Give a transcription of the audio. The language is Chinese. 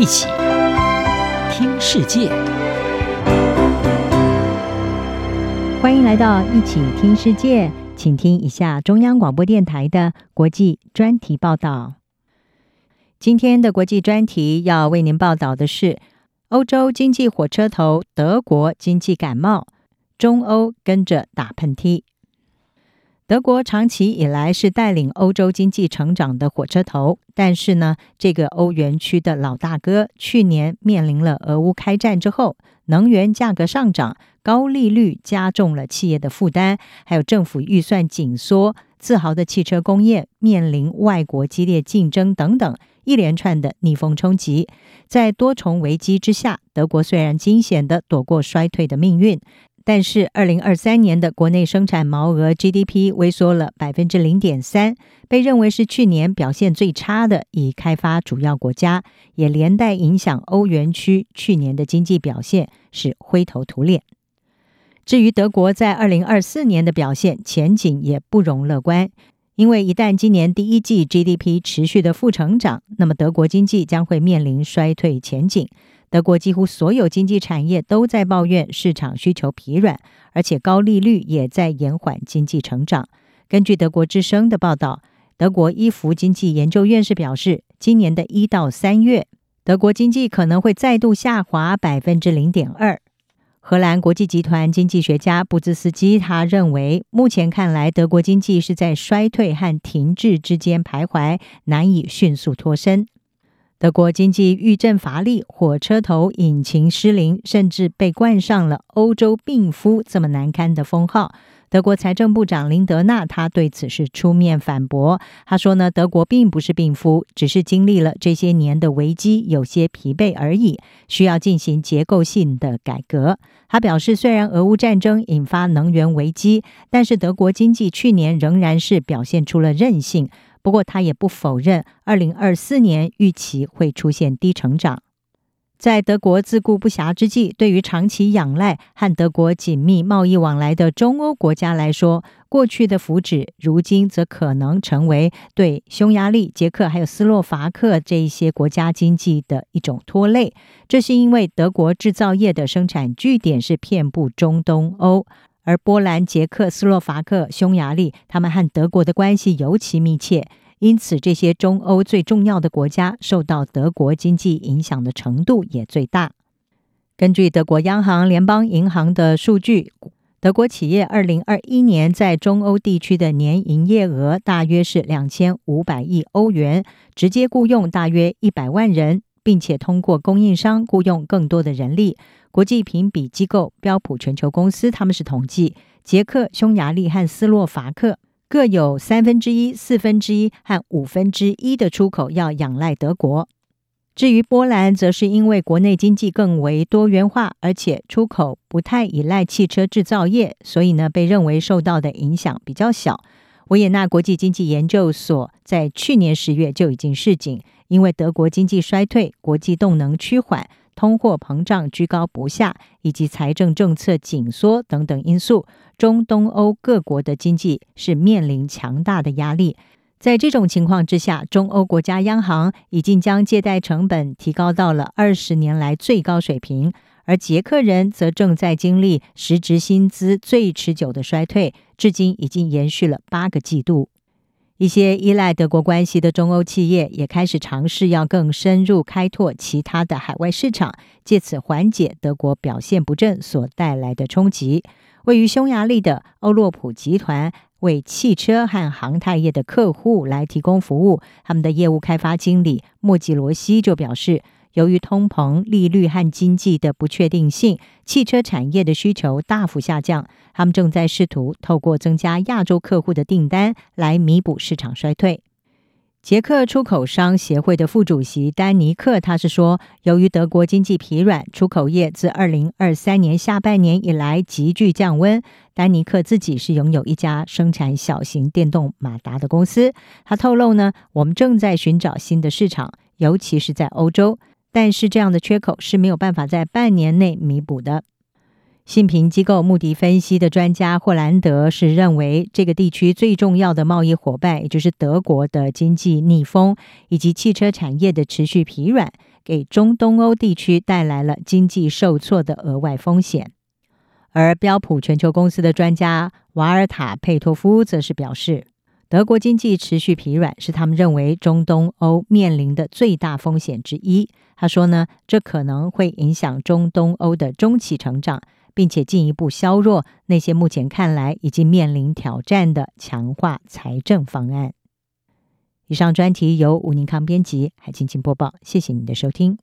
一起听世界，欢迎来到一起听世界，请听一下中央广播电台的国际专题报道。今天的国际专题要为您报道的是：欧洲经济火车头德国经济感冒，中欧跟着打喷嚏。德国长期以来是带领欧洲经济成长的火车头，但是呢，这个欧元区的老大哥去年面临了俄乌开战之后，能源价格上涨、高利率加重了企业的负担，还有政府预算紧缩，自豪的汽车工业面临外国激烈竞争等等一连串的逆风冲击，在多重危机之下，德国虽然惊险地躲过衰退的命运。但是，二零二三年的国内生产毛额 GDP 萎缩了百分之零点三，被认为是去年表现最差的已开发主要国家，也连带影响欧元区去年的经济表现是灰头土脸。至于德国在二零二四年的表现前景也不容乐观，因为一旦今年第一季 GDP 持续的负成长，那么德国经济将会面临衰退前景。德国几乎所有经济产业都在抱怨市场需求疲软，而且高利率也在延缓经济成长。根据德国之声的报道，德国伊福经济研究院士表示，今年的一到三月，德国经济可能会再度下滑百分之零点二。荷兰国际集团经济学家布兹斯基他认为，目前看来，德国经济是在衰退和停滞之间徘徊，难以迅速脱身。德国经济遇震乏力，火车头引擎失灵，甚至被冠上了“欧洲病夫”这么难堪的封号。德国财政部长林德纳他对此是出面反驳，他说呢，德国并不是病夫，只是经历了这些年的危机，有些疲惫而已，需要进行结构性的改革。他表示，虽然俄乌战争引发能源危机，但是德国经济去年仍然是表现出了韧性。不过，他也不否认，二零二四年预期会出现低成长。在德国自顾不暇之际，对于长期仰赖和德国紧密贸易往来的中欧国家来说，过去的福祉，如今则可能成为对匈牙利、捷克还有斯洛伐克这一些国家经济的一种拖累。这是因为德国制造业的生产据点是遍布中东欧。而波兰、捷克、斯洛伐克、匈牙利，他们和德国的关系尤其密切，因此这些中欧最重要的国家受到德国经济影响的程度也最大。根据德国央行联邦银行的数据，德国企业二零二一年在中欧地区的年营业额大约是两千五百亿欧元，直接雇佣大约一百万人，并且通过供应商雇佣更多的人力。国际评比机构标普全球公司，他们是统计，捷克、匈牙利和斯洛伐克各有三分之一、四分之一和五分之一的出口要仰赖德国。至于波兰，则是因为国内经济更为多元化，而且出口不太依赖汽车制造业，所以呢，被认为受到的影响比较小。维也纳国际经济研究所在去年十月就已经示警，因为德国经济衰退、国际动能趋缓。通货膨胀居高不下，以及财政政策紧缩等等因素，中东欧各国的经济是面临强大的压力。在这种情况之下，中欧国家央行已经将借贷成本提高到了二十年来最高水平，而捷克人则正在经历实质薪资最持久的衰退，至今已经延续了八个季度。一些依赖德国关系的中欧企业也开始尝试要更深入开拓其他的海外市场，借此缓解德国表现不振所带来的冲击。位于匈牙利的欧洛普集团为汽车和航太业的客户来提供服务，他们的业务开发经理莫吉罗西就表示。由于通膨、利率和经济的不确定性，汽车产业的需求大幅下降。他们正在试图透过增加亚洲客户的订单来弥补市场衰退。捷克出口商协会的副主席丹尼克他是说，由于德国经济疲软，出口业自二零二三年下半年以来急剧降温。丹尼克自己是拥有一家生产小型电动马达的公司。他透露呢，我们正在寻找新的市场，尤其是在欧洲。但是这样的缺口是没有办法在半年内弥补的。信评机构穆迪分析的专家霍兰德是认为，这个地区最重要的贸易伙伴，也就是德国的经济逆风以及汽车产业的持续疲软，给中东欧地区带来了经济受挫的额外风险。而标普全球公司的专家瓦尔塔佩托夫则是表示，德国经济持续疲软是他们认为中东欧面临的最大风险之一。他说呢，这可能会影响中东欧的中期成长，并且进一步削弱那些目前看来已经面临挑战的强化财政方案。以上专题由吴宁康编辑，海清清播报，谢谢你的收听。